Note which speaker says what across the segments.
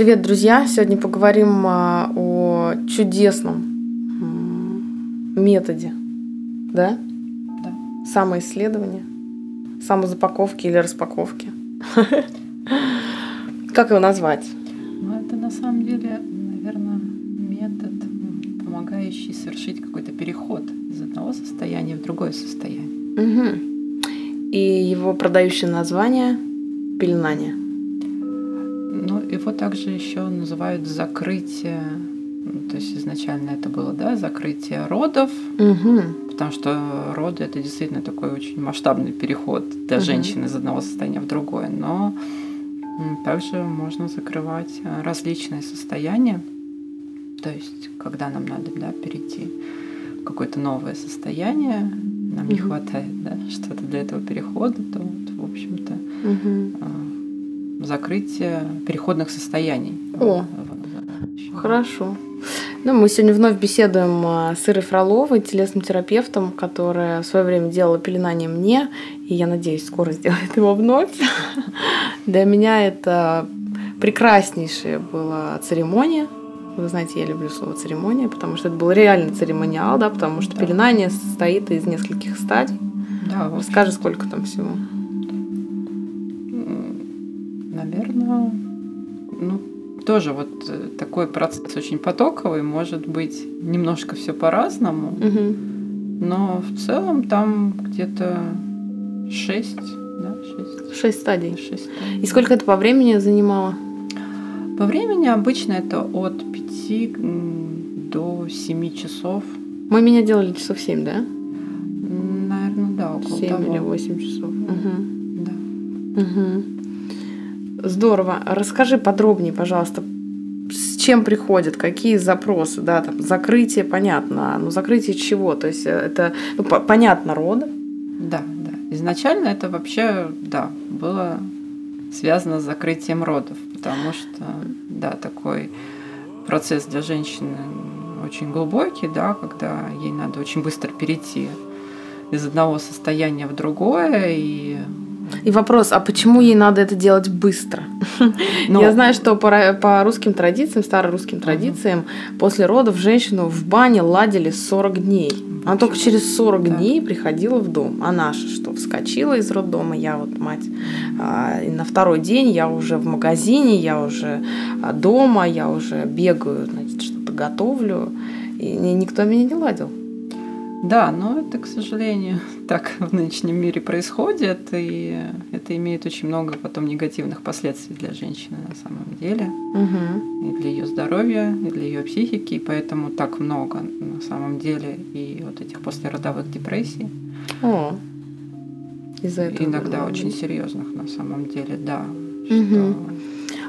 Speaker 1: Привет, друзья! Сегодня поговорим а, о чудесном методе, да?
Speaker 2: Да.
Speaker 1: Самоисследования, самозапаковки или распаковки. Как его назвать?
Speaker 2: Ну, это на самом деле, наверное, метод, помогающий совершить какой-то переход из одного состояния в другое состояние.
Speaker 1: Угу. И его продающее название – пеленание.
Speaker 2: Также еще называют закрытие, ну, то есть изначально это было, да, закрытие родов,
Speaker 1: угу.
Speaker 2: потому что роды это действительно такой очень масштабный переход для угу. женщины из одного состояния в другое, но также можно закрывать э, различные состояния, то есть когда нам надо, да, перейти в какое-то новое состояние, нам угу. не хватает, да, что-то для этого перехода, то вот, в общем-то,
Speaker 1: угу
Speaker 2: закрытие переходных состояний.
Speaker 1: О, хорошо. Ну, мы сегодня вновь беседуем а, с Ирой Фроловой, телесным терапевтом, которая в свое время делала пеленание мне, и я надеюсь, скоро сделает его вновь. Для меня это прекраснейшая была церемония. Вы знаете, я люблю слово церемония, потому что это был реальный церемониал, да, потому что да. пеленание состоит из нескольких стадий.
Speaker 2: Да,
Speaker 1: Расскажи, сколько там всего
Speaker 2: наверное, ну, тоже вот э, такой процесс очень потоковый, может быть, немножко все по-разному,
Speaker 1: угу.
Speaker 2: но в целом там где-то шесть, да, шесть.
Speaker 1: Шесть стадий.
Speaker 2: Шесть стадий.
Speaker 1: И сколько это по времени занимало?
Speaker 2: По времени обычно это от пяти до семи часов.
Speaker 1: Мы меня делали часов семь, да?
Speaker 2: Наверное, да, около
Speaker 1: 7
Speaker 2: того.
Speaker 1: или восемь часов. Угу.
Speaker 2: Да.
Speaker 1: Угу. Здорово. Расскажи подробнее, пожалуйста, с чем приходят, какие запросы, да, там закрытие, понятно, но закрытие чего? То есть э, это ну, понятно роды?
Speaker 2: Да, да. Изначально это вообще, да, было связано с закрытием родов, потому что, да, такой процесс для женщины очень глубокий, да, когда ей надо очень быстро перейти из одного состояния в другое, и
Speaker 1: и вопрос, а почему ей надо это делать быстро? Но... Я знаю, что по, по русским традициям, старорусским традициям, uh-huh. после родов женщину в бане ладили 40 дней. Она только через 40 да. дней приходила в дом. А наша что, вскочила из роддома, я вот мать. А, и на второй день я уже в магазине, я уже а, дома, я уже бегаю, значит, что-то готовлю. И никто меня не ладил.
Speaker 2: Да, но это, к сожалению, так в нынешнем мире происходит, и это имеет очень много потом негативных последствий для женщины на самом деле,
Speaker 1: угу.
Speaker 2: и для ее здоровья, и для ее психики, и поэтому так много на самом деле и вот этих послеродовых депрессий.
Speaker 1: О, из-за этого.
Speaker 2: Иногда очень серьезных на самом деле, да.
Speaker 1: Угу. Что...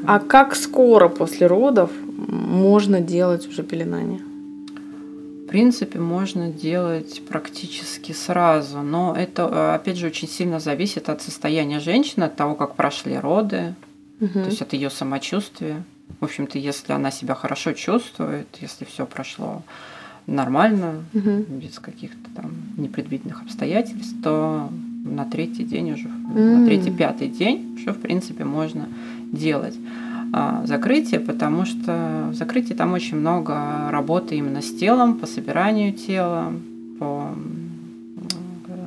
Speaker 1: А как скоро после родов можно делать уже пеленание?
Speaker 2: Принципе, можно делать практически сразу, но это, э, опять же, очень сильно зависит от состояния женщины, от того, как прошли роды,
Speaker 1: угу.
Speaker 2: то есть от ее самочувствия. В общем-то, если она себя хорошо чувствует, если все прошло нормально,
Speaker 1: угу.
Speaker 2: без каких-то там непредвиденных обстоятельств, то на третий день уже,
Speaker 1: угу.
Speaker 2: на третий, пятый день уже, в принципе, можно делать. А, закрытие, потому что в закрытии там очень много работы именно с телом, по собиранию тела, по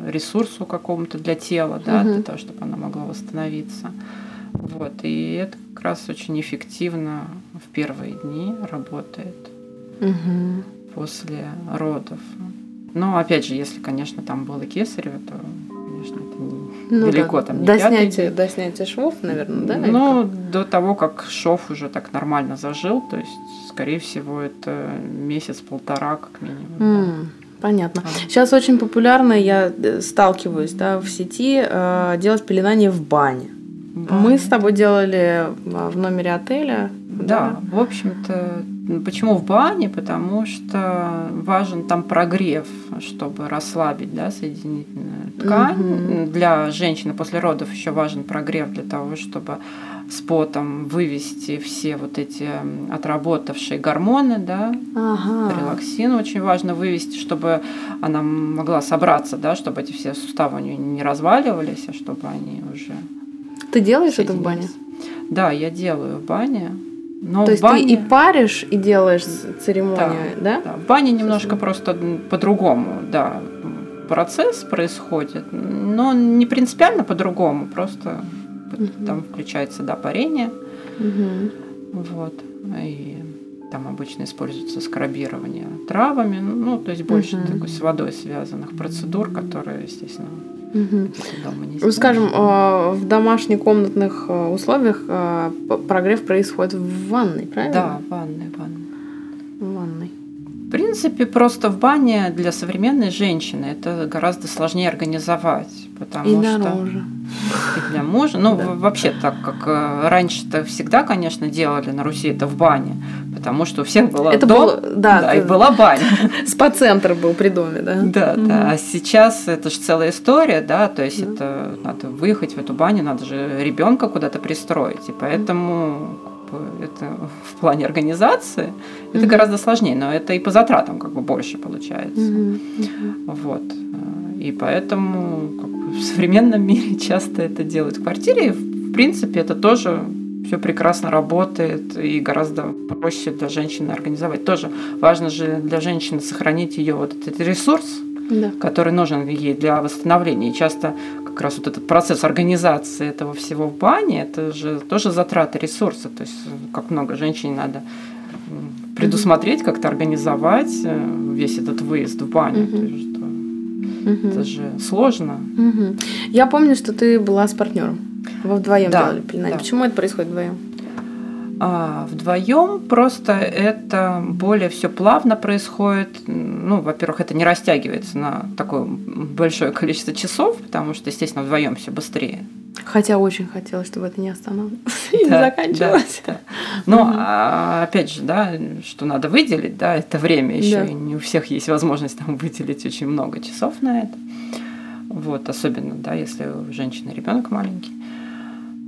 Speaker 2: ресурсу какому-то для тела, да, угу. для того, чтобы оно могло восстановиться. Вот. И это как раз очень эффективно в первые дни работает
Speaker 1: угу.
Speaker 2: после родов. Но опять же, если, конечно, там было кесарево, то ну, далеко да. там не
Speaker 1: до снятия, до снятия швов, наверное, да?
Speaker 2: Ну, до того, как шов уже так нормально зажил, то есть, скорее всего, это месяц-полтора как минимум.
Speaker 1: Mm. Да. Понятно. Сейчас очень популярно, я э, сталкиваюсь да, в сети, э, делать пеленание в бане. Бане. Мы с тобой делали в номере отеля.
Speaker 2: Да, да? в общем-то, почему в бане? Потому что важен там прогрев, чтобы расслабить да, соединительную ткань. Угу. Для женщины после родов еще важен прогрев для того, чтобы с потом вывести все вот эти отработавшие гормоны, да,
Speaker 1: ага.
Speaker 2: релаксин очень важно вывести, чтобы она могла собраться, да, чтобы эти все суставы у нее не разваливались, а чтобы они уже.
Speaker 1: Ты делаешь это в бане?
Speaker 2: Да, я делаю в бане.
Speaker 1: Но То есть бане... ты и паришь, и делаешь церемонию, да?
Speaker 2: да? да. В бане немножко просто по-другому, да, процесс происходит, но не принципиально по-другому, просто угу. там включается, да, парение, угу. вот, и там обычно используется скрабирование травами, ну, то есть больше угу. такой с водой связанных процедур, которые, естественно,
Speaker 1: Угу. Скажем, э, в домашних комнатных э, условиях э, прогрев происходит в ванной, правильно?
Speaker 2: Да, в ванной, в ванной.
Speaker 1: В ванной.
Speaker 2: В принципе, просто в бане для современной женщины это гораздо сложнее организовать, потому
Speaker 1: и
Speaker 2: что
Speaker 1: наружу.
Speaker 2: и для мужа. Ну, да. вообще, так как раньше-то всегда, конечно, делали на Руси это в бане, потому что у всех была
Speaker 1: это
Speaker 2: дом,
Speaker 1: было, да,
Speaker 2: да, и была баня.
Speaker 1: Спа-центр был при доме, да?
Speaker 2: Да, угу. да. А сейчас это же целая история, да, то есть угу. это надо выехать в эту баню, надо же ребенка куда-то пристроить, и поэтому это в плане организации угу. это гораздо сложнее, но это и по затратам как бы больше получается. Угу. Вот. И поэтому как в современном мире часто это делают в квартире. В принципе, это тоже все прекрасно работает и гораздо проще для женщины организовать. Тоже важно же для женщины сохранить ее вот этот ресурс, да. который нужен ей для восстановления. И часто как раз вот этот процесс организации этого всего в бане, это же тоже затраты ресурса. То есть как много женщин надо предусмотреть, как-то организовать э, весь этот выезд в баню. Угу. Угу. Это же сложно.
Speaker 1: Угу. Я помню, что ты была с партнером. Вы вдвоем да, делали пеленание. Да. Почему это происходит вдвоем?
Speaker 2: А, вдвоем просто это более все плавно происходит. Ну, во-первых, это не растягивается на такое большое количество часов, потому что, естественно, вдвоем все быстрее.
Speaker 1: Хотя очень хотелось, чтобы это не останавливалось и не заканчивалось.
Speaker 2: Да, да. Но а, опять же, да, что надо выделить, да, это время еще. Да. И не у всех есть возможность там выделить очень много часов на это. Вот, особенно, да, если у женщины ребенок маленький.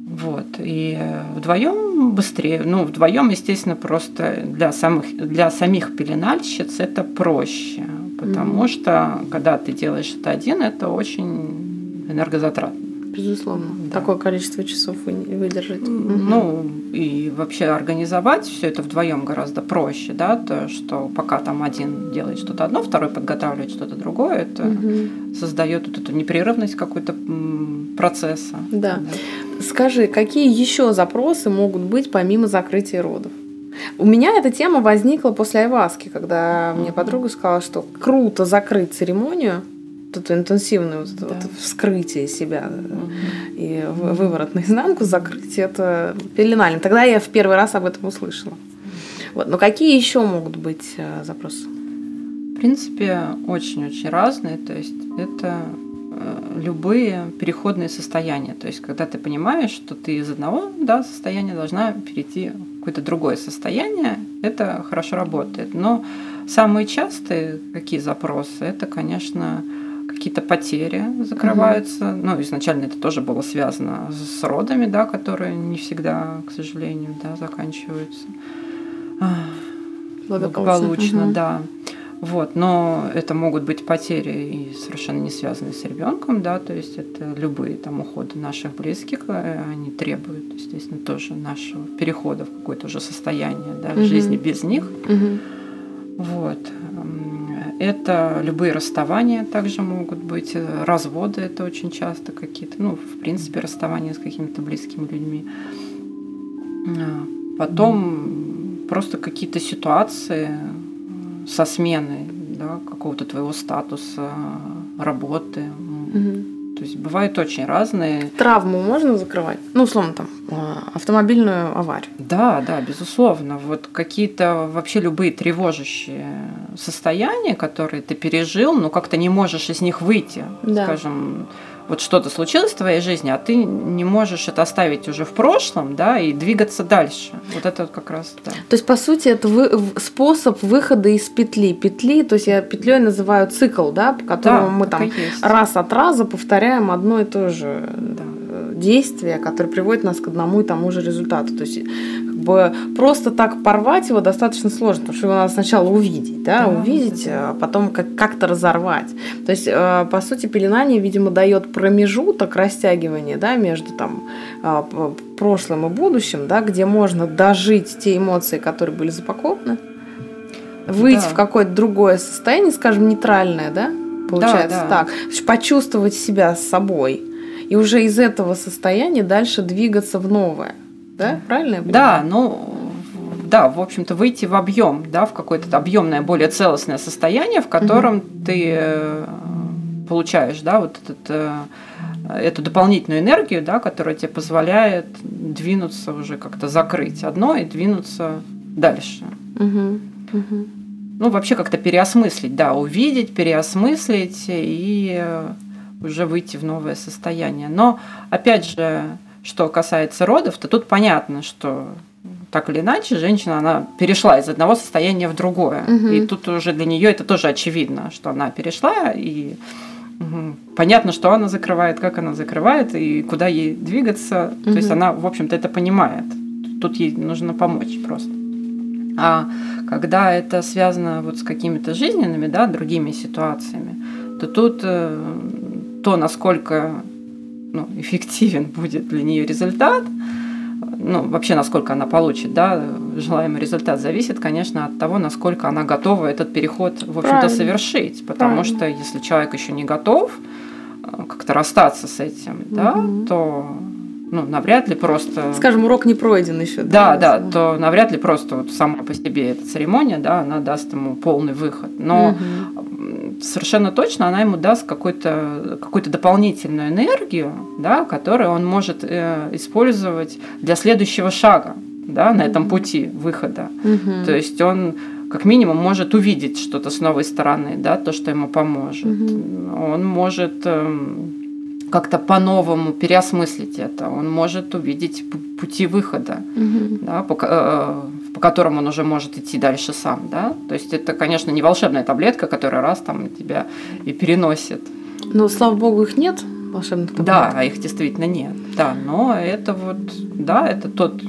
Speaker 2: Вот. И вдвоем быстрее. Ну, вдвоем, естественно, просто для самых для самих пеленальщиц это проще. Потому mm-hmm. что когда ты делаешь это один, это очень энергозатратно.
Speaker 1: Безусловно. Да. Такое количество часов выдержать.
Speaker 2: Ну, и вообще организовать все это вдвоем гораздо проще, да, то, что пока там один делает что-то одно, второй подготавливает что-то другое, это угу. создает вот эту непрерывность какой-то процесса.
Speaker 1: Да. да. Скажи, какие еще запросы могут быть помимо закрытия родов? У меня эта тема возникла после Айваски, когда мне подруга сказала, что круто закрыть церемонию, это интенсивное вот, да. вот вскрытие себя угу. и выворот наизнанку закрыть это пеленально. Тогда я в первый раз об этом услышала. Вот. Но какие еще могут быть э, запросы?
Speaker 2: В принципе, очень-очень разные. То есть это э, любые переходные состояния. То есть, когда ты понимаешь, что ты из одного да, состояния должна перейти в какое-то другое состояние, это хорошо работает. Но самые частые какие запросы, это, конечно, какие-то потери закрываются. Mm-hmm. Ну, изначально это тоже было связано с родами, да, которые не всегда, к сожалению, да, заканчиваются благополучно, mm-hmm. да. Вот, но это могут быть потери и совершенно не связанные с ребенком, да, то есть это любые там уходы наших близких, э, они требуют, естественно, тоже нашего перехода в какое-то уже состояние, да, mm-hmm. жизни без них. Mm-hmm. Вот. Это любые расставания также могут быть, э, разводы это очень часто какие-то, ну, в принципе, расставания с какими-то близкими людьми. А, потом просто какие-то ситуации э, со сменой да, какого-то твоего статуса, работы. Угу. То есть бывают очень разные.
Speaker 1: Травму можно закрывать? Ну, условно, там, а, автомобильную аварию.
Speaker 2: Да, да, безусловно. Вот какие-то вообще любые тревожащие состояния, которые ты пережил, но как-то не можешь из них выйти. Да. Скажем, вот что-то случилось в твоей жизни, а ты не можешь это оставить уже в прошлом, да, и двигаться дальше. Вот это вот как раз, да.
Speaker 1: То есть, по сути, это вы, способ выхода из петли. Петли, то есть я петлей называю цикл, да, по которому да, мы там раз от раза повторяем одно и то же да. Действия, которые приводят нас к одному и тому же результату. То есть как бы просто так порвать его достаточно сложно, потому что его надо сначала увидеть, да, да увидеть, а потом как- как-то разорвать. То есть, э, по сути, пеленание, видимо, дает промежуток растягивания да, между там, э, прошлым и будущим, да, где можно дожить те эмоции, которые были запакованы, выйти да. в какое-то другое состояние, скажем, нейтральное, да, получается да, да. так, почувствовать себя с собой и уже из этого состояния дальше двигаться в новое, да, правильно? Я
Speaker 2: да, ну да, в общем-то, выйти в объем, да, в какое-то объемное, более целостное состояние, в котором угу. ты э, получаешь, да, вот этот, э, эту дополнительную энергию, да, которая тебе позволяет двинуться уже как-то закрыть одно и двинуться дальше. Угу. Угу ну, вообще как-то переосмыслить, да, увидеть, переосмыслить и э, уже выйти в новое состояние. Но, опять же, что касается родов, то тут понятно, что так или иначе женщина, она перешла из одного состояния в другое. Угу. И тут уже для нее это тоже очевидно, что она перешла, и угу, понятно, что она закрывает, как она закрывает, и куда ей двигаться. Угу. То есть она, в общем-то, это понимает. Тут ей нужно помочь просто. А когда это связано вот с какими-то жизненными, да, другими ситуациями, то тут э, то, насколько ну, эффективен будет для нее результат, ну, вообще, насколько она получит, да, желаемый результат, зависит, конечно, от того, насколько она готова этот переход, в общем-то, совершить. Потому Правильно. что если человек еще не готов э, как-то расстаться с этим, угу. да, то ну, навряд ли просто...
Speaker 1: Скажем, урок не пройден еще.
Speaker 2: Да, да, да то навряд ли просто вот сама по себе эта церемония, да, она даст ему полный выход. Но угу. совершенно точно она ему даст какую-то какую дополнительную энергию, да, которую он может э, использовать для следующего шага да, на этом пути выхода. Угу. То есть он как минимум может увидеть что-то с новой стороны, да, то, что ему поможет. Угу. Он может эм, как-то по-новому переосмыслить это. Он может увидеть пути выхода, угу. да, по, э, по которым он уже может идти дальше сам. Да? То есть это, конечно, не волшебная таблетка, которая раз там тебя и переносит.
Speaker 1: Но, слава богу, их нет волшебных таблеток.
Speaker 2: Да, а их действительно нет. Да, но это вот, да, это тот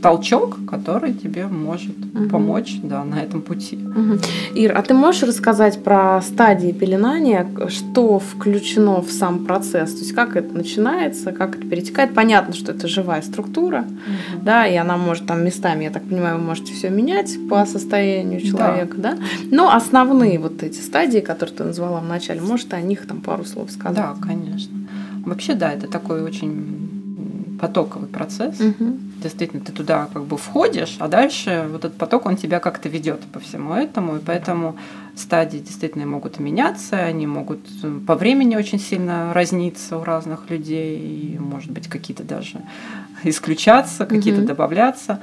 Speaker 2: толчок, который тебе может угу. помочь да, на этом пути.
Speaker 1: Угу. Ир, а ты можешь рассказать про стадии пеленания, что включено в сам процесс? То есть как это начинается, как это перетекает? Понятно, что это живая структура, угу. да, и она может там местами, я так понимаю, вы можете все менять по состоянию человека, да. да? Но основные вот эти стадии, которые ты назвала в начале, может, о них там пару слов сказать?
Speaker 2: Да, конечно. Вообще, да, это такой очень потоковый процесс. Угу. Действительно, ты туда как бы входишь, а дальше вот этот поток, он тебя как-то ведет по всему этому, и поэтому стадии действительно могут меняться, они могут э, по времени очень сильно разниться у разных людей, и, может быть, какие-то даже исключаться, какие-то угу. добавляться.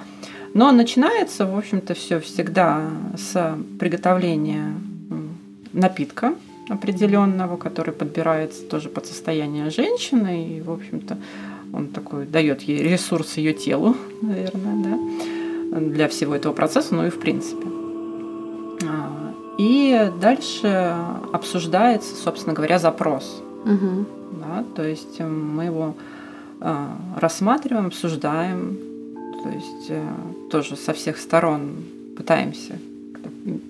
Speaker 2: Но начинается, в общем-то, все всегда с приготовления напитка, определенного, который подбирается тоже под состояние женщины. И, в общем-то, он такой дает ей ресурс ее телу, наверное, да, для всего этого процесса, ну и в принципе. А, и дальше обсуждается, собственно говоря, запрос. Угу. Да, то есть мы его а, рассматриваем, обсуждаем, то есть э, тоже со всех сторон пытаемся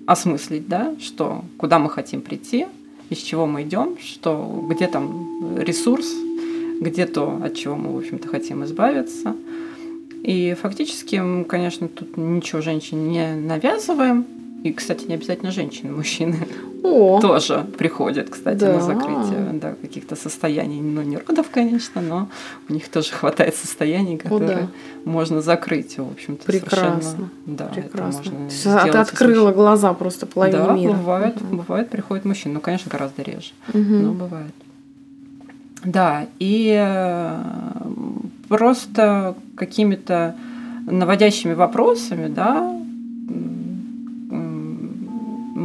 Speaker 2: осмыслить, да, что, куда мы хотим прийти, из чего мы идем, что где там ресурс, где то, от чего мы, в общем-то, хотим избавиться. И фактически, конечно, тут ничего женщине не навязываем. И, кстати, не обязательно женщины, мужчины О, тоже приходят, кстати, да. на закрытие да, каких-то состояний. Ну, не родов, конечно, но у них тоже хватает состояний, которые О, да. можно закрыть, в общем-то.
Speaker 1: Прекрасно. Да, Прекрасно. это можно сделать. Ты открыла глаза просто половине
Speaker 2: да,
Speaker 1: мира.
Speaker 2: бывает, угу. бывает, приходит мужчина. Ну, конечно, гораздо реже, угу. но бывает. Да, и э, просто какими-то наводящими вопросами, да,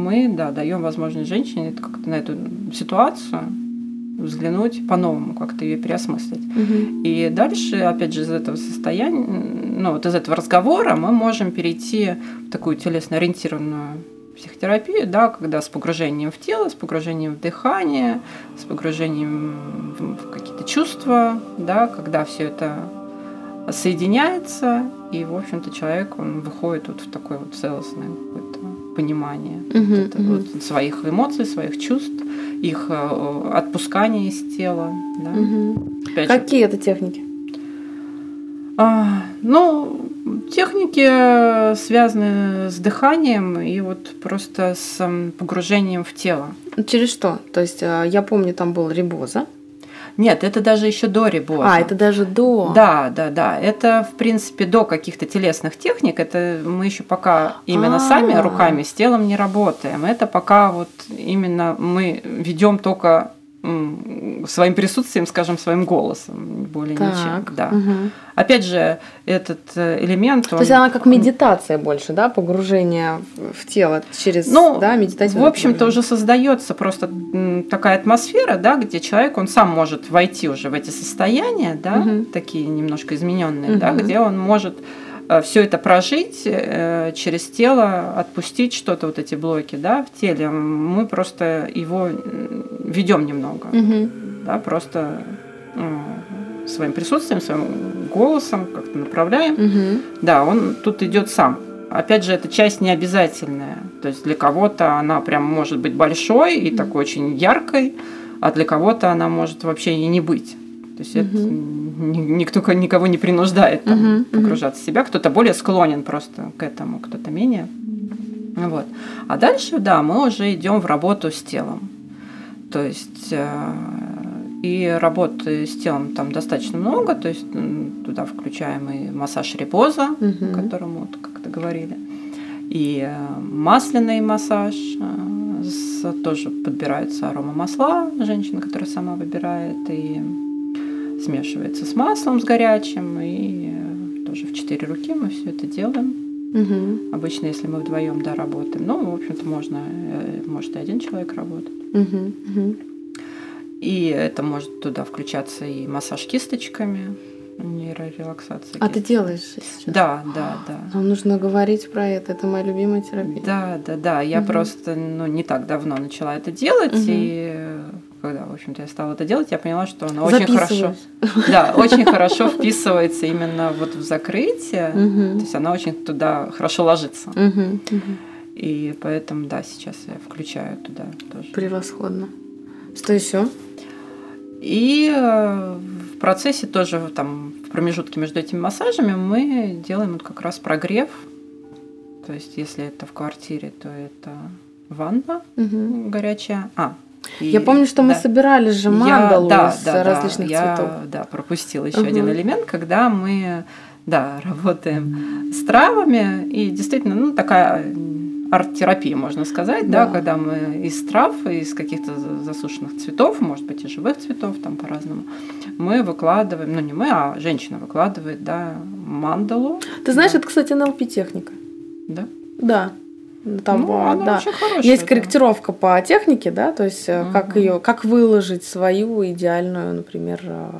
Speaker 2: мы да, даем возможность женщине как-то на эту ситуацию взглянуть по-новому, как-то ее переосмыслить. Угу. И дальше, опять же, из этого состояния, ну, вот из этого разговора мы можем перейти в такую телесно-ориентированную психотерапию, да, когда с погружением в тело, с погружением в дыхание, с погружением в какие-то чувства, да, когда все это соединяется, и, в общем-то, человек, он выходит вот в такое вот целостное какое-то понимание
Speaker 1: Мгм,
Speaker 2: вот это
Speaker 1: мгм.
Speaker 2: вот своих эмоций, своих чувств, их э, отпускания из тела. Да?
Speaker 1: Мгм.
Speaker 2: Опять же,
Speaker 1: Какие это техники?
Speaker 2: а, ну, техники э, связаны с дыханием и вот просто с погружением в тело.
Speaker 1: Через что? То есть э, я помню, там был рибоза.
Speaker 2: Нет, это даже еще до рибоза.
Speaker 1: А, это даже до.
Speaker 2: Да, да, да. Это, в принципе, до каких-то телесных техник. Это мы еще пока именно сами
Speaker 1: А.
Speaker 2: руками с телом не работаем. Это пока вот именно мы ведем только своим присутствием, скажем, своим голосом, более ничем.
Speaker 1: Так.
Speaker 2: Да.
Speaker 1: мгм.
Speaker 2: Опять же, этот э, элемент.
Speaker 1: То есть она как медитация больше, да, погружение в- тело через,
Speaker 2: Ну,
Speaker 1: да, медитация.
Speaker 2: В общем-то, уже создается просто такая атмосфера, да, где человек, он сам может войти уже в эти состояния, да,
Speaker 1: Мгм.
Speaker 2: такие немножко измененные, да,
Speaker 1: Мгм.
Speaker 2: где он может все это прожить э, через тело, отпустить что-то, вот эти блоки, да, в теле. Мы просто его ведем немного,
Speaker 1: Мгм.
Speaker 2: да, просто м, своим присутствием, своим голосом как-то направляем.
Speaker 1: Мгм.
Speaker 2: Да, он тут идет сам. Опять же, эта часть не обязательная. То есть для кого-то она прям может быть большой и такой очень яркой, а для кого-то она может вообще и не быть. То есть это ни- никто никого не принуждает там,
Speaker 1: мгм.
Speaker 2: погружаться в себя. Кто-то более склонен просто к этому, кто-то менее. Вот. А дальше, да, мы уже идем в работу с телом. То есть э, и работы с телом там достаточно много, то есть туда включаем и массаж репоза,
Speaker 1: Мгм.
Speaker 2: о котором вот как-то говорили, и э, масляный массаж, э, тоже подбираются аромамасла, женщина, которая сама выбирает, и смешивается с маслом, с горячим, и э, тоже в четыре руки мы все это делаем.
Speaker 1: Мгм.
Speaker 2: Обычно, если мы вдвоем да, работаем, ну, в общем-то, можно, э, может и один человек работать.
Speaker 1: Мгм. Мгм.
Speaker 2: И это может туда включаться и массаж кисточками, нейрорелаксация.
Speaker 1: А ты делаешь сейчас?
Speaker 2: Да, да, да.
Speaker 1: Нам нужно говорить про это. Это моя любимая терапия.
Speaker 2: Да, да, да. Я
Speaker 1: Мгм.
Speaker 2: просто ну, не так давно начала это делать,
Speaker 1: Мгм.
Speaker 2: и когда, в общем-то, я стала это делать, я поняла, что оно очень хорошо, да, очень хорошо вписывается именно вот в закрытие. То есть она очень туда хорошо ложится. И поэтому, да, сейчас я включаю туда тоже.
Speaker 1: Превосходно. Что еще?
Speaker 2: И э, в процессе тоже там в промежутке между этими массажами мы делаем вот как раз прогрев. То есть если это в квартире, то это ванна горячая. А, и-
Speaker 1: Я помню, что мы
Speaker 2: да.
Speaker 1: собирали же
Speaker 2: Я-
Speaker 1: мандалу
Speaker 2: да,
Speaker 1: из
Speaker 2: да, да,
Speaker 1: различных
Speaker 2: я,
Speaker 1: цветов.
Speaker 2: Да, пропустила еще
Speaker 1: Мгм.
Speaker 2: один элемент, когда мы, да, работаем с травами и действительно, ну такая арт-терапия, можно сказать, да.
Speaker 1: Да.
Speaker 2: когда мы из трав, из каких-то за- засушенных цветов, может быть, и живых цветов, там по-разному, мы выкладываем, ну не мы, а женщина выкладывает, да, мандалу.
Speaker 1: Ты знаешь,
Speaker 2: да.
Speaker 1: это, кстати, НЛП-техника.
Speaker 2: Да.
Speaker 1: Да. Там,
Speaker 2: ну,
Speaker 1: а, да.
Speaker 2: хорошая.
Speaker 1: Есть
Speaker 2: да.
Speaker 1: корректировка по технике, да, то есть э, как ее, как выложить свою идеальную, например, э,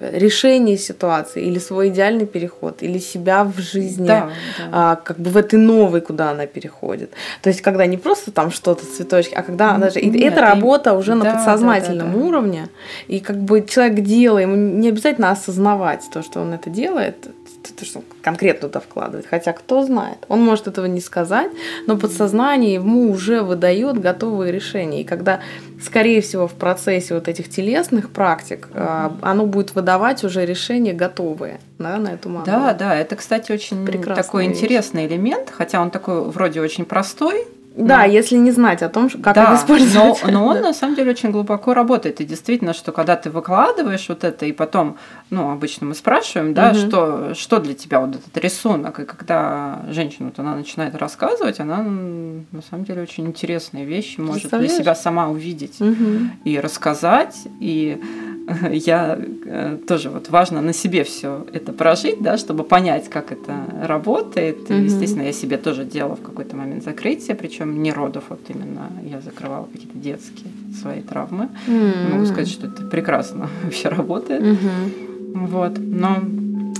Speaker 1: решение ситуации или свой идеальный переход или себя в жизни.
Speaker 2: Да, да.
Speaker 1: а, как бы в этой новой, куда она переходит. То есть, когда не просто там что-то цветочки, а когда
Speaker 2: М,
Speaker 1: даже и
Speaker 2: нет,
Speaker 1: это
Speaker 2: и-
Speaker 1: работа уже на
Speaker 2: да,
Speaker 1: подсознательном
Speaker 2: да, да, да.
Speaker 1: уровне, и как бы человек делает, ему не обязательно осознавать то, что он это делает, то, то, что он конкретно туда вкладывает. Хотя кто знает, он может этого не сказать, но подсознание ему уже выдает готовые решения. И когда, скорее всего, в процессе вот этих телесных практик а, оно будет выдавать уже решения готовые да, на эту мандалу.
Speaker 2: Да, да, это, кстати, очень
Speaker 1: Прекрасная
Speaker 2: такой
Speaker 1: вещь.
Speaker 2: интересный элемент, хотя он такой вроде очень простой.
Speaker 1: Да,
Speaker 2: но-
Speaker 1: если не знать о том, как
Speaker 2: да,
Speaker 1: это использовать.
Speaker 2: Но, но он на самом деле очень глубоко работает. И действительно, что когда ты выкладываешь вот это, и потом, ну, обычно мы спрашиваем, да,
Speaker 1: Мгм.
Speaker 2: что, что для тебя вот этот рисунок. И когда женщина, вот она начинает рассказывать, она на самом деле очень интересные вещи может для себя сама увидеть
Speaker 1: Мгм.
Speaker 2: и рассказать. И я э, тоже вот важно на себе все это прожить, да, чтобы понять, как это работает.
Speaker 1: Мгм.
Speaker 2: естественно, я себе тоже делала в какой-то момент закрытие, причем не родов, вот именно я закрывала какие-то детские свои травмы.
Speaker 1: М.
Speaker 2: Могу сказать, что это прекрасно вообще работает.
Speaker 1: Мгм.
Speaker 2: Вот. Но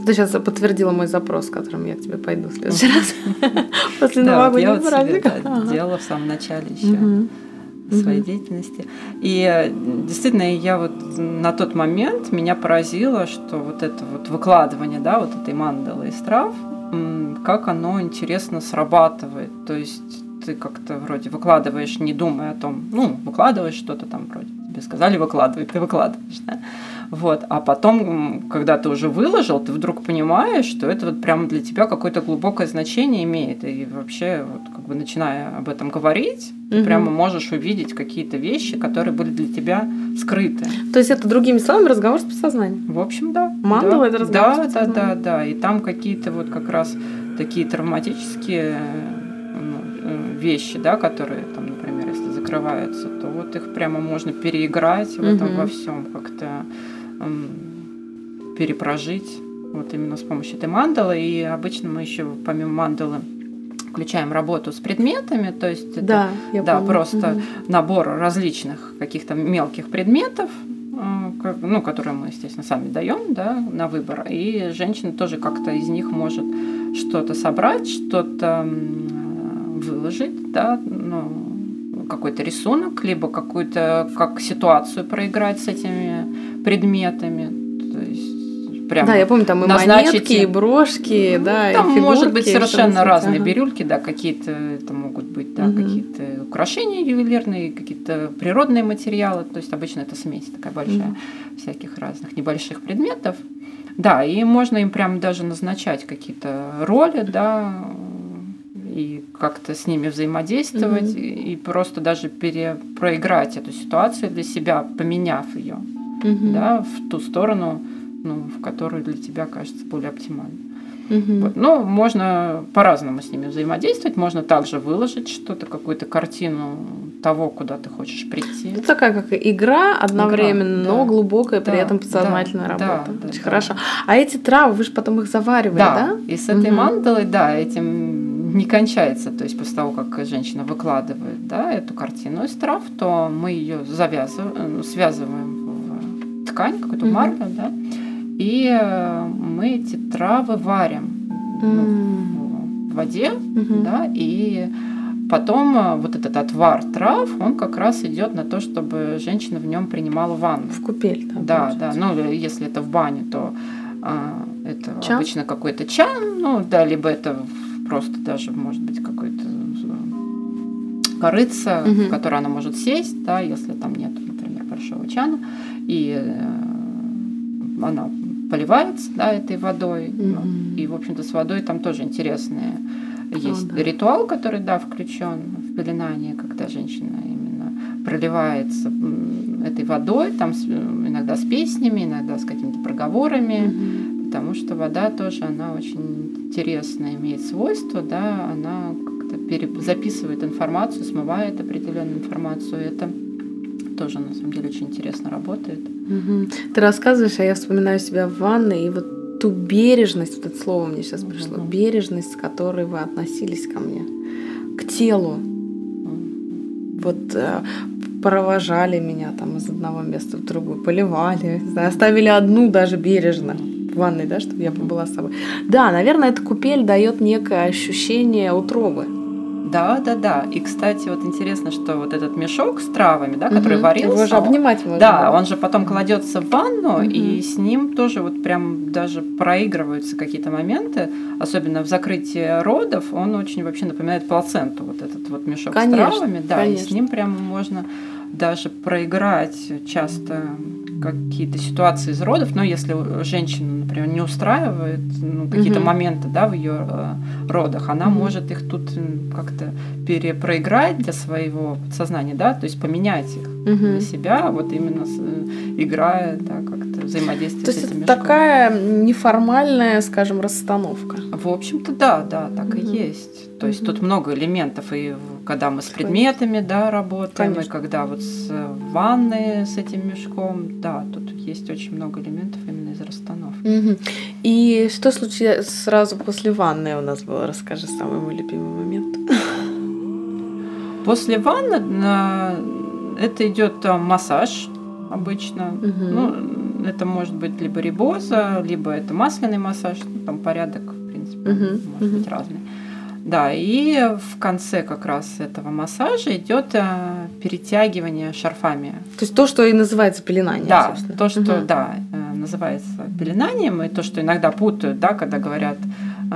Speaker 1: Ты сейчас подтвердила мой запрос, которым я к тебе пойду в следующий раз. После новогоднего
Speaker 2: праздника. Делала в самом начале еще своей деятельности. И э, действительно, я вот на тот момент меня поразило, что вот это вот выкладывание, да, вот этой мандалы из трав, как оно интересно срабатывает. То есть ты как-то вроде выкладываешь, не думая о том, ну, выкладываешь что-то там вроде, тебе сказали выкладывай, ты выкладываешь, да? Вот. А потом, когда ты уже выложил, ты вдруг понимаешь, что это вот прямо для тебя какое-то глубокое значение имеет. И вообще, вот как бы начиная об этом говорить, ты прямо можешь увидеть какие-то вещи, которые были для тебя скрыты.
Speaker 1: То есть это другими словами разговор с подсознанием?
Speaker 2: В общем, да.
Speaker 1: Мандала
Speaker 2: да,
Speaker 1: это разговор
Speaker 2: да, с Да, да, да. И там какие-то вот как раз такие травматические ну, э, вещи, да, которые там, например, если закрываются, то вот их прямо можно переиграть в этом во всем как-то перепрожить вот именно с помощью этой мандалы. И обычно мы еще помимо мандалы включаем работу с предметами, то есть это
Speaker 1: да, я
Speaker 2: да,
Speaker 1: помню.
Speaker 2: просто
Speaker 1: угу.
Speaker 2: набор различных каких-то мелких предметов, э, ну, которые мы, естественно, сами даем да, на выбор. И женщина тоже как-то из них может что-то собрать, что-то выложить, да, ну, какой-то рисунок, либо какую-то как ситуацию проиграть с этими предметами. То есть прям
Speaker 1: да, я помню, там и монетки, и брошки, да,
Speaker 2: там
Speaker 1: и фигурки,
Speaker 2: может быть совершенно разные
Speaker 1: ага.
Speaker 2: бирюльки, да, какие-то это могут быть, да, угу. какие-то украшения ювелирные, какие-то природные материалы. То есть обычно это смесь такая большая угу. всяких разных небольших предметов. Да, и можно им прям даже назначать какие-то роли, да, и как-то с ними взаимодействовать, mm-hmm. и, и просто даже перепроиграть эту ситуацию для себя, поменяв ее, mm-hmm. да, в ту сторону, ну, в которую для тебя кажется более оптимальной.
Speaker 1: Mm-hmm.
Speaker 2: Вот. Ну, можно по-разному с ними взаимодействовать, можно также выложить что-то, какую-то картину того, куда ты хочешь прийти.
Speaker 1: Это такая как игра одновременно,
Speaker 2: игра,
Speaker 1: но
Speaker 2: да,
Speaker 1: глубокая
Speaker 2: да,
Speaker 1: при этом подсознательная
Speaker 2: да,
Speaker 1: работа.
Speaker 2: Да,
Speaker 1: Очень
Speaker 2: да,
Speaker 1: хорошо. А эти травы, вы же потом их заваривали, да?
Speaker 2: Да, и с этой угу. мандалой, да, этим не кончается. То есть после того, как женщина выкладывает да, эту картину из трав, то мы ее завязываем, связываем в ткань, какую-то mm-hmm. марлю, да, и э, мы эти травы варим
Speaker 1: mm-hmm.
Speaker 2: в воде,
Speaker 1: mm-hmm.
Speaker 2: да, и Потом э, вот этот отвар трав, он как раз идет на то, чтобы женщина в нем принимала ванну.
Speaker 1: В купель, да.
Speaker 2: Да, да. Ну, если это в бане, то а, это
Speaker 1: чан?
Speaker 2: обычно какой-то чан, ну да, либо это просто даже может быть какой-то корыца,
Speaker 1: Мгм.
Speaker 2: в которой она может сесть, да, если там нет, например, большого чана, и э, она поливается, да, этой водой, ну,
Speaker 1: Мгм.
Speaker 2: и, в общем-то, с водой там тоже интересные есть
Speaker 1: да.
Speaker 2: ритуал, который, да, включен в пеленание, когда женщина именно проливается этой водой, там иногда с песнями, иногда с какими-то проговорами,
Speaker 1: Мгм.
Speaker 2: потому что вода тоже, она очень интересно имеет свойство, да, она как-то пере- записывает информацию, смывает определенную информацию, это тоже на самом деле очень интересно работает.
Speaker 1: Мгм. Ты рассказываешь, а я вспоминаю себя в ванной, и вот ту бережность, вот это слово мне сейчас пришло,
Speaker 2: Мгм.
Speaker 1: бережность, с которой вы относились ко мне, к телу.
Speaker 2: М.
Speaker 1: Вот э, провожали меня там из одного места в другое, поливали, знаю, оставили одну даже бережно в ванной, да, чтобы я побыла с собой. Да, наверное, эта купель дает некое ощущение утробы.
Speaker 2: Да, да, да. И, кстати, вот интересно, что вот этот мешок с травами, да, который
Speaker 1: Мгм.
Speaker 2: варился,
Speaker 1: Его же обнимать можно.
Speaker 2: Да, он же потом кладется в ванну,
Speaker 1: Мгм.
Speaker 2: и с ним тоже вот прям даже проигрываются какие-то моменты, особенно в закрытии родов, он очень вообще напоминает плаценту, вот этот вот мешок
Speaker 1: Конечно,
Speaker 2: с травами, да, и
Speaker 1: конечно.
Speaker 2: с ним прям можно даже проиграть часто какие-то ситуации из родов, но если женщина, например, не устраивает ну, какие-то
Speaker 1: Мгм.
Speaker 2: моменты да, в ее родах, она
Speaker 1: Мгм.
Speaker 2: может их тут как-то перепроиграть для своего подсознания, да, то есть поменять их
Speaker 1: Мгм.
Speaker 2: для себя, вот именно э, играя, да, как-то взаимодействие
Speaker 1: То
Speaker 2: с
Speaker 1: есть
Speaker 2: этим
Speaker 1: это
Speaker 2: мешком.
Speaker 1: такая неформальная, скажем, расстановка.
Speaker 2: В общем-то, да, да, так
Speaker 1: Мгм.
Speaker 2: и есть. То есть тут много элементов, и когда мы с предметами, да, работаем,
Speaker 1: Конечно.
Speaker 2: и когда вот с э, ванной с этим мешком, да, тут есть очень много элементов именно из расстановки.
Speaker 1: Мгм. И что случилось сразу после ванны у нас было? Расскажи самый мой любимый момент.
Speaker 2: После ванны э, это идет э, массаж обычно.
Speaker 1: Мгм.
Speaker 2: Ну, это может быть либо рибоза, либо это масляный массаж, ну, там порядок, в принципе, угу. может угу. быть разный. Да, и в конце как раз этого массажа идет э, перетягивание шарфами.
Speaker 1: То есть то, что и называется пеленанием.
Speaker 2: Да, собственно. то, что угу. да, э, называется пеленанием, и то, что иногда путают, да, когда говорят э,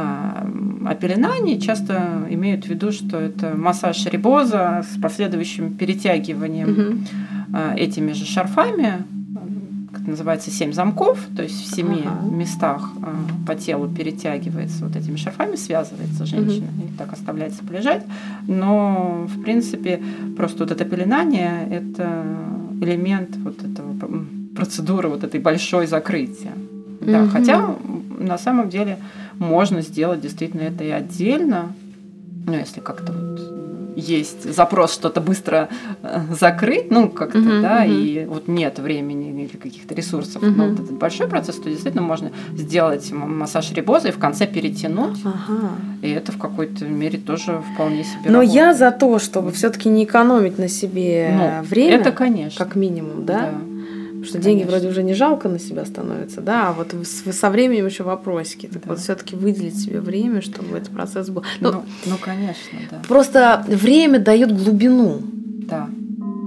Speaker 2: о пеленании, часто имеют в виду, что это массаж рибоза с последующим перетягиванием угу. этими же шарфами называется, семь замков, то есть в семи ага. местах э, по телу перетягивается вот этими шарфами, связывается женщина угу. и так оставляется полежать. Но, в принципе, просто вот это пеленание – это элемент вот этого процедуры, вот этой большой закрытия. Угу. Да, хотя на самом деле можно сделать действительно это и отдельно, ну, если как-то вот есть запрос что-то быстро э, закрыть, ну как-то, uh-huh, да, uh-huh. и вот нет времени или каких-то ресурсов uh-huh. на вот этот большой процесс, то действительно можно сделать массаж рибоза и в конце перетянуть, uh-huh. и это в какой-то мере тоже вполне себе.
Speaker 1: Но работает. я за то, чтобы все-таки не экономить на себе ну, время,
Speaker 2: это конечно,
Speaker 1: как минимум, да. да что Конечно. деньги вроде уже не жалко на себя становится, да, а вот со временем еще вопросики. Так да. вот все-таки выделить себе время, чтобы этот процесс был.
Speaker 2: Ну, ну, ну конечно, да.
Speaker 1: Просто время дает глубину.
Speaker 2: Да.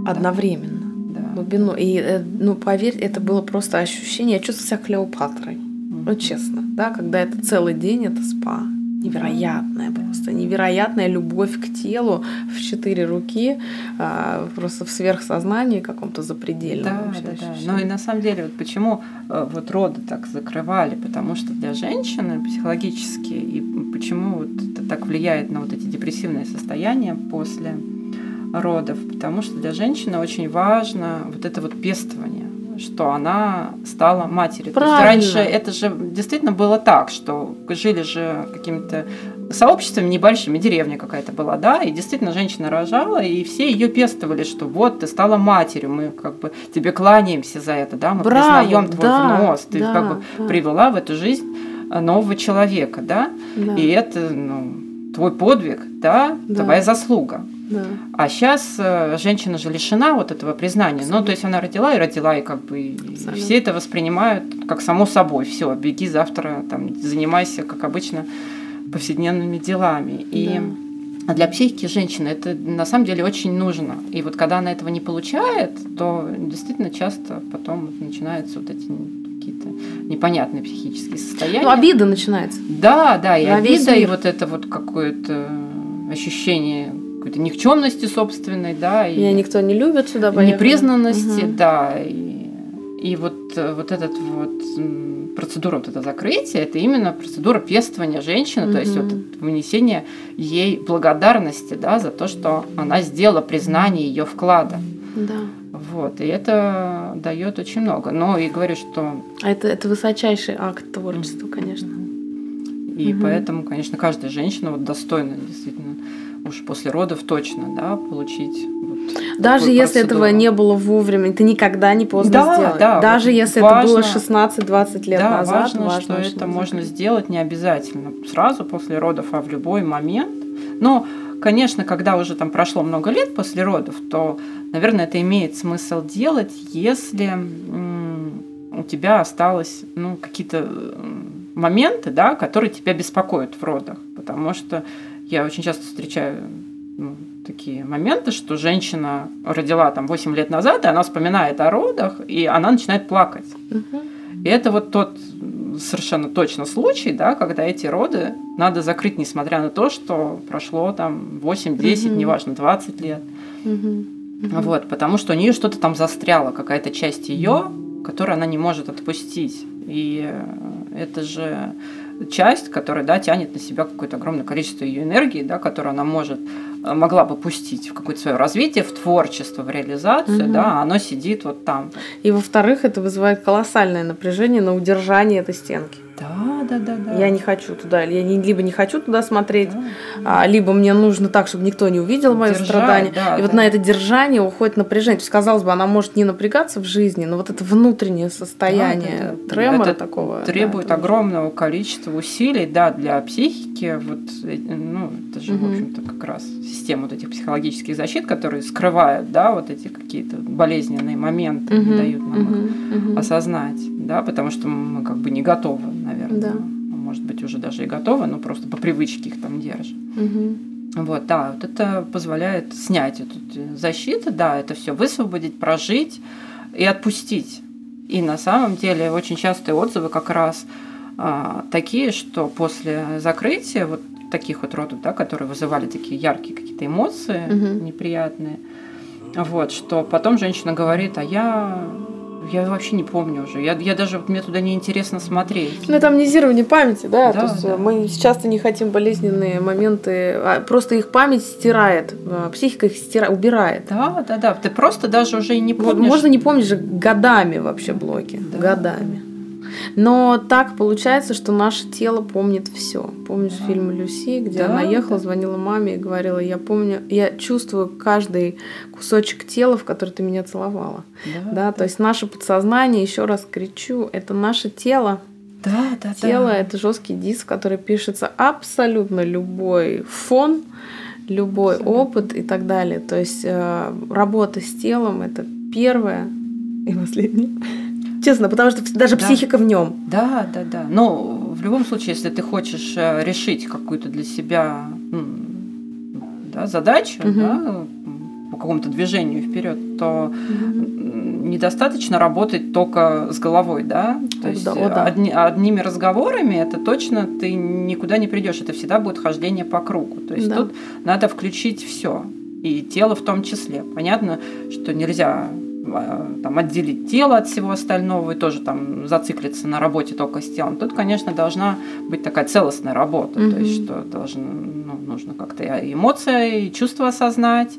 Speaker 1: Одновременно. Да. Глубину. И, э, ну, поверь, это было просто ощущение. Я чувствовала себя Клеопатрой. Mm-hmm. Ну, честно, да, когда это целый день, это спа невероятная просто, невероятная любовь к телу в четыре руки, а, просто в сверхсознании каком-то запредельном.
Speaker 2: Да, да, да. Ну и на самом деле, вот почему э, вот роды так закрывали, потому что для женщины психологически, и почему вот это так влияет на вот эти депрессивные состояния после родов, потому что для женщины очень важно вот это вот пестование что она стала матерью. Правильно. То есть раньше это же действительно было так, что жили же какими-то сообществами небольшими, деревня какая-то была, да, и действительно женщина рожала, и все ее пестовали, что вот ты стала матерью, мы как бы тебе кланяемся за это, да, мы Браво, признаем твой да, внос, ты да, как бы да. привела в эту жизнь нового человека, да, да. и это, ну, твой подвиг, да, да. твоя заслуга. Да. А сейчас э, женщина же лишена вот этого признания. Абсолютно. Ну, то есть она родила и родила, и как бы и все это воспринимают как само собой. Все, беги завтра, там, занимайся, как обычно, повседневными делами. И да. для психики женщины это на самом деле очень нужно. И вот когда она этого не получает, то действительно часто потом начинаются вот эти какие-то непонятные психические состояния. Ну,
Speaker 1: обида начинается.
Speaker 2: Да, да, и На обида, и вот это вот какое-то ощущение какой-то никчемности собственной, да. И
Speaker 1: Меня никто не любит сюда поехали.
Speaker 2: Непризнанности, угу. да. И, и вот, вот этот вот процедура вот это закрытие, это именно процедура пестования женщины, угу. то есть вот вынесение ей благодарности, да, за то, что она сделала признание ее вклада.
Speaker 1: Да.
Speaker 2: Вот, и это дает очень много. Но и говорю, что...
Speaker 1: А это, это высочайший акт творчества, конечно.
Speaker 2: И угу. поэтому, конечно, каждая женщина вот достойна действительно уж после родов точно, да, получить. Вот
Speaker 1: Даже если процедуру. этого не было вовремя, это никогда не поздно да, сделать. Да, Даже вот если важно, это было 16-20 лет
Speaker 2: да,
Speaker 1: назад,
Speaker 2: важно, важно что это сделать. можно сделать не обязательно сразу после родов, а в любой момент. Но, конечно, когда уже там прошло много лет после родов, то, наверное, это имеет смысл делать, если у тебя осталось ну, какие-то моменты, да, которые тебя беспокоят в родах, потому что я очень часто встречаю ну, такие моменты, что женщина родила там 8 лет назад, и она вспоминает о родах, и она начинает плакать. Угу. И это вот тот совершенно точно случай, да, когда эти роды надо закрыть, несмотря на то, что прошло там 8, 10, угу. неважно, 20 лет. Угу. Вот, потому что у нее что-то там застряло, какая-то часть ее, которую она не может отпустить. И это же часть, которая да, тянет на себя какое-то огромное количество ее энергии, да, которую она может, э, могла бы пустить в какое-то свое развитие, в творчество, в реализацию, угу. да, а оно сидит вот там.
Speaker 1: И во-вторых, это вызывает колоссальное напряжение на удержание этой стенки.
Speaker 2: Да, да, да, да.
Speaker 1: Я не хочу туда, я не, либо не хочу туда смотреть, да. а, либо мне нужно так, чтобы никто не увидел мое Держать, страдание. Да, и да. вот на это держание уходит напряжение. То есть, казалось бы, она может не напрягаться в жизни, но вот это внутреннее состояние да, да, тремора это такого.
Speaker 2: Требует да, огромного количества усилий, да, для психики. Вот, э, ну, это же, угу. в общем-то, как раз система вот этих психологических защит, которые скрывают, да, вот эти какие-то болезненные моменты, угу. не дают нам угу. их угу. осознать, да, потому что мы как бы не готовы, наверное. Да. Может быть, уже даже и готовы, но просто по привычке их там держим. Угу. Вот, да, вот это позволяет снять эту защиту, да, это все высвободить, прожить и отпустить. И на самом деле очень частые отзывы как раз а, такие, что после закрытия вот таких вот родов, да, которые вызывали такие яркие какие-то эмоции угу. неприятные, вот, что потом женщина говорит, а я я вообще не помню уже. Я, я даже мне туда не интересно смотреть.
Speaker 1: Ну, это амнезирование памяти, да. да То есть да. мы часто не хотим болезненные моменты, а просто их память стирает, а, психика их стирает, убирает.
Speaker 2: Да, да, да. Ты просто даже уже и не помнишь.
Speaker 1: Можно не помнишь же годами вообще блоки. Да. Годами. Но так получается, что наше тело помнит все. Помнишь да. фильм Люси, где да, она ехала, да. звонила маме и говорила: Я помню, я чувствую каждый кусочек тела, в который ты меня целовала. Да, да, да. то есть наше подсознание, еще раз кричу, это наше тело.
Speaker 2: Да, да,
Speaker 1: тело
Speaker 2: да.
Speaker 1: это жесткий диск, в который пишется абсолютно любой фон, любой Абсолютно. опыт и так далее. То есть э, работа с телом это первое и последнее. Честно, потому что даже да. психика в нем.
Speaker 2: Да, да, да. Но в любом случае, если ты хочешь э, решить какую-то для себя да, задачу, угу. да, по какому-то движению вперед, то угу. недостаточно работать только с головой, да. То есть да, да. Одни, одними разговорами это точно ты никуда не придешь, это всегда будет хождение по кругу. То есть да. тут надо включить все и тело в том числе. Понятно, что нельзя там, отделить тело от всего остального и тоже там зациклиться на работе только с телом. Тут, конечно, должна быть такая целостная работа, mm-hmm. то есть что должно, ну, нужно как-то и эмоции, и чувства осознать,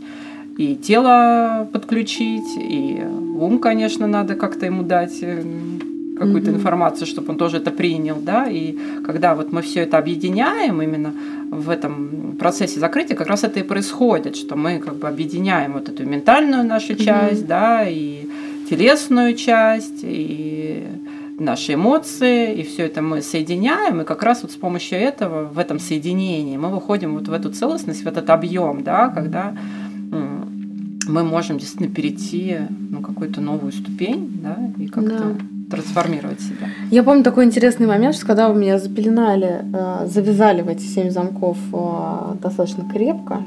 Speaker 2: и тело подключить, и ум, конечно, надо как-то ему дать э, какую-то mm-hmm. информацию, чтобы он тоже это принял, да, и когда вот мы все это объединяем именно в этом процессе закрытия, как раз это и происходит, что мы как бы объединяем вот эту ментальную нашу часть, mm-hmm. да, и телесную часть, и наши эмоции, и все это мы соединяем, и как раз вот с помощью этого, в этом соединении, мы выходим вот в эту целостность, в этот объем, да, когда мы можем действительно перейти ну, какую-то новую ступень, да, и как-то да трансформировать себя.
Speaker 1: Я помню такой интересный момент, что когда вы меня запеленали, э, завязали в эти семь замков э, достаточно крепко,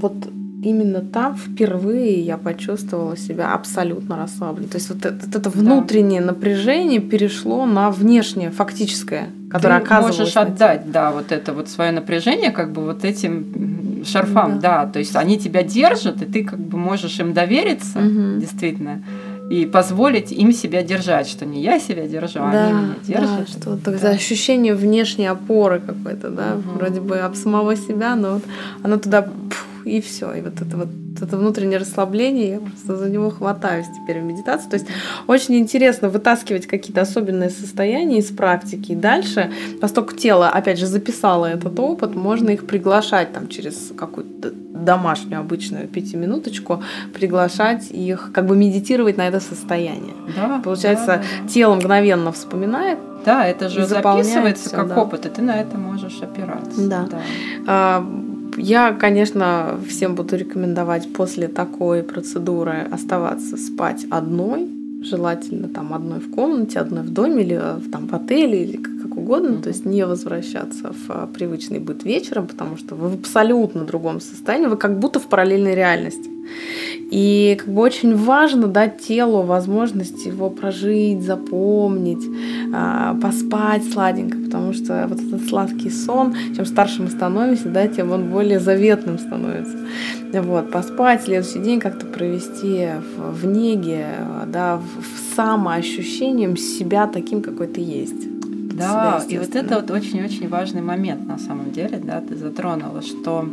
Speaker 1: вот именно там впервые я почувствовала себя абсолютно расслабленной. То есть вот это, вот это внутреннее да. напряжение перешло на внешнее, фактическое, которое Ты оказывалось.
Speaker 2: можешь отдать, да, вот это вот свое напряжение как бы вот этим шарфам, да. да, то есть они тебя держат, и ты как бы можешь им довериться, угу. действительно и позволить им себя держать, что не я себя держу, а
Speaker 1: да,
Speaker 2: они меня держат.
Speaker 1: Да, что да. ощущение внешней опоры какой-то, да, угу. вроде бы об самого себя, но вот оно туда пух, и все, и вот это вот это внутреннее расслабление, я просто за него хватаюсь теперь в медитации. То есть очень интересно вытаскивать какие-то особенные состояния из практики. И дальше, поскольку тело, опять же, записало этот опыт, можно их приглашать там через какую-то домашнюю обычную пятиминуточку, приглашать их, как бы медитировать на это состояние. Да, Получается, да, да. тело мгновенно вспоминает,
Speaker 2: да, это же записывается как да. опыт, и ты на это можешь опираться.
Speaker 1: Да. да. А, я, конечно, всем буду рекомендовать после такой процедуры оставаться спать одной, желательно там одной в комнате, одной в доме или э, там в отеле или как угодно, mm-hmm. то есть не возвращаться в э, привычный быт вечером, потому что вы в абсолютно другом состоянии, вы как будто в параллельной реальности. И как бы очень важно дать телу возможность его прожить, запомнить, а, поспать сладенько, потому что вот этот сладкий сон, чем старше мы становимся, да, тем он более заветным становится. Вот, поспать, следующий день как-то провести в, в неге, да, в, в самоощущением себя таким, какой ты есть.
Speaker 2: Да, и вот это вот очень-очень важный момент на самом деле, да, ты затронула, что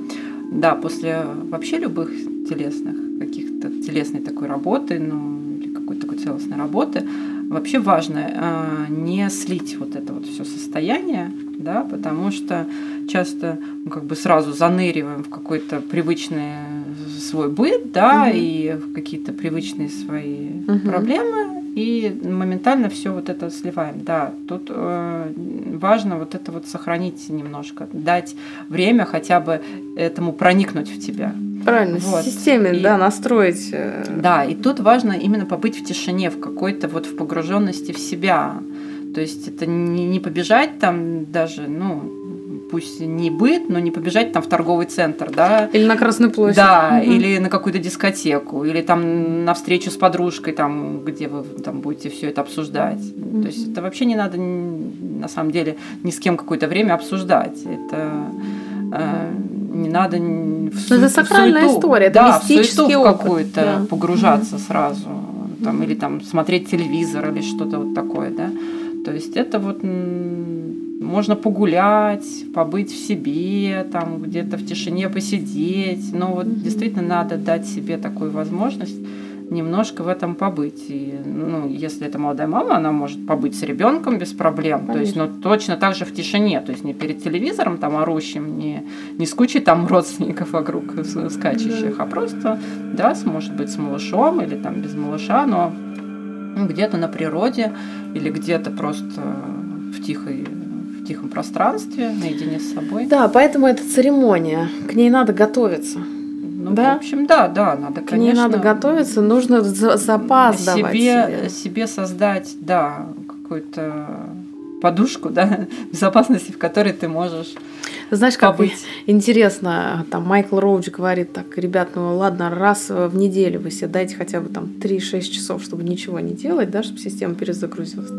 Speaker 2: да, после вообще любых телесных каких-то телесной такой работы, ну, или какой-то такой целостной работы, вообще важно не слить вот это вот все состояние, да, потому что часто мы как бы сразу заныриваем в какой-то привычный свой быт, да, угу. и в какие-то привычные свои угу. проблемы, и моментально все вот это сливаем. Да, тут э, важно вот это вот сохранить немножко, дать время хотя бы этому проникнуть в тебя.
Speaker 1: Правильно, вот. системе, и, да, настроить. Э...
Speaker 2: Да, и тут важно именно побыть в тишине, в какой-то вот в погруженности в себя. То есть это не, не побежать там даже, ну, пусть не быт, но не побежать там в торговый центр, да.
Speaker 1: Или на Красную площадь.
Speaker 2: Да, угу. или на какую-то дискотеку, или там на встречу с подружкой, там, где вы там будете все это обсуждать. Угу. То есть это вообще не надо, на самом деле, ни с кем какое-то время обсуждать. Это э, не надо в су-
Speaker 1: Это сакральная суету, история, это
Speaker 2: да,
Speaker 1: мистический
Speaker 2: в какую-то да. погружаться угу. сразу. Там, или там смотреть телевизор или что-то вот такое, да. То есть это вот можно погулять, побыть в себе, там где-то в тишине посидеть. Но вот mm-hmm. действительно надо дать себе такую возможность немножко в этом побыть. И, ну, если это молодая мама, она может побыть с ребенком без проблем. Конечно. То есть, ну, точно так же в тишине. То есть не перед телевизором там орущим, не, не с кучей там родственников вокруг скачущих, а просто, да, может быть, с малышом или там без малыша, но где-то на природе или где-то просто в тихой тихом пространстве, наедине с собой.
Speaker 1: Да, поэтому это церемония. К ней надо готовиться.
Speaker 2: Ну, да? в общем, да, да, надо,
Speaker 1: конечно. К ней надо готовиться, нужно запас
Speaker 2: себе, давать себе. Себе создать, да, какую-то подушку, да, безопасности, в которой ты можешь
Speaker 1: знаешь, как побыть. интересно, там Майкл Роуч говорит так, ребят, ну ладно, раз в неделю вы себе дайте хотя бы там 3-6 часов, чтобы ничего не делать, да, чтобы система перезагрузилась.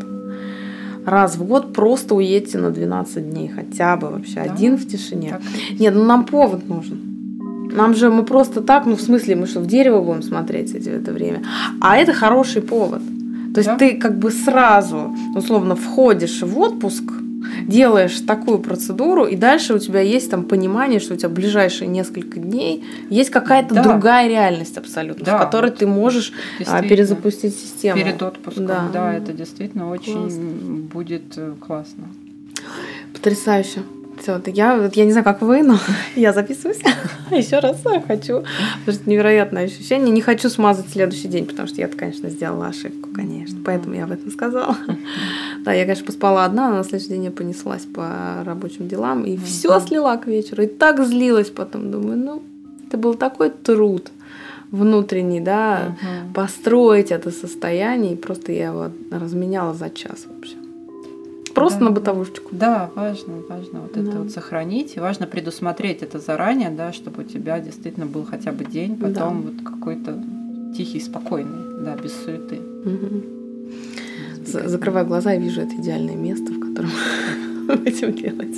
Speaker 1: Раз в год просто уедьте на 12 дней хотя бы вообще да? один в тишине. Так. Нет, ну нам повод нужен. Нам же мы просто так, ну в смысле, мы что, в дерево будем смотреть эти, это время. А это хороший повод. То есть да? ты как бы сразу, условно, входишь в отпуск, делаешь такую процедуру, и дальше у тебя есть там понимание, что у тебя ближайшие несколько дней есть какая-то да. другая реальность абсолютно, да, в которой вот ты можешь а, перезапустить систему.
Speaker 2: Перед отпуском, да, да это действительно очень классно. будет э, классно.
Speaker 1: Потрясающе. Все, я, я не знаю, как вы, но я записываюсь. Еще раз хочу. Потому что невероятное ощущение. Не хочу смазать следующий день, потому что я, конечно, сделала ошибку, конечно. Поэтому я об этом сказала. Да, я, конечно, поспала одна, но на следующий день я понеслась по рабочим делам и все слила к вечеру. И так злилась потом. Думаю, ну, это был такой труд внутренний, да, построить это состояние. И просто я его разменяла за час вообще. Просто да. на бытовушечку.
Speaker 2: Да, важно, важно вот да. это вот сохранить. И важно предусмотреть это заранее, да, чтобы у тебя действительно был хотя бы день, потом да. вот какой-то тихий, спокойный, да, без суеты. Угу.
Speaker 1: Закрываю глаза и вижу это идеальное место, в котором этим делать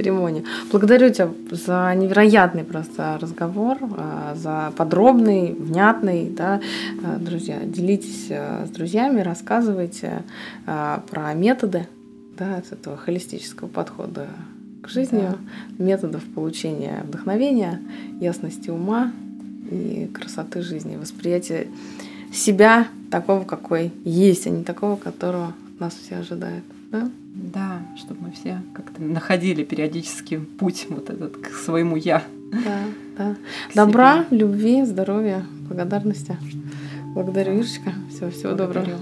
Speaker 1: церемония. Благодарю тебя за невероятный просто разговор, а, за подробный, внятный, да, а, друзья. Делитесь а, с друзьями, рассказывайте про методы, да, этого холистического подхода к жизни, да. методов получения вдохновения, ясности ума и красоты жизни, восприятия себя такого, какой есть, а не такого, которого нас все ожидают. Да?
Speaker 2: Да, чтобы мы все как-то находили периодически путь вот этот к своему я.
Speaker 1: Да, да. Добра, любви, здоровья, благодарности. Благодарю, Ирочка. Всего, всего Благодарю. доброго.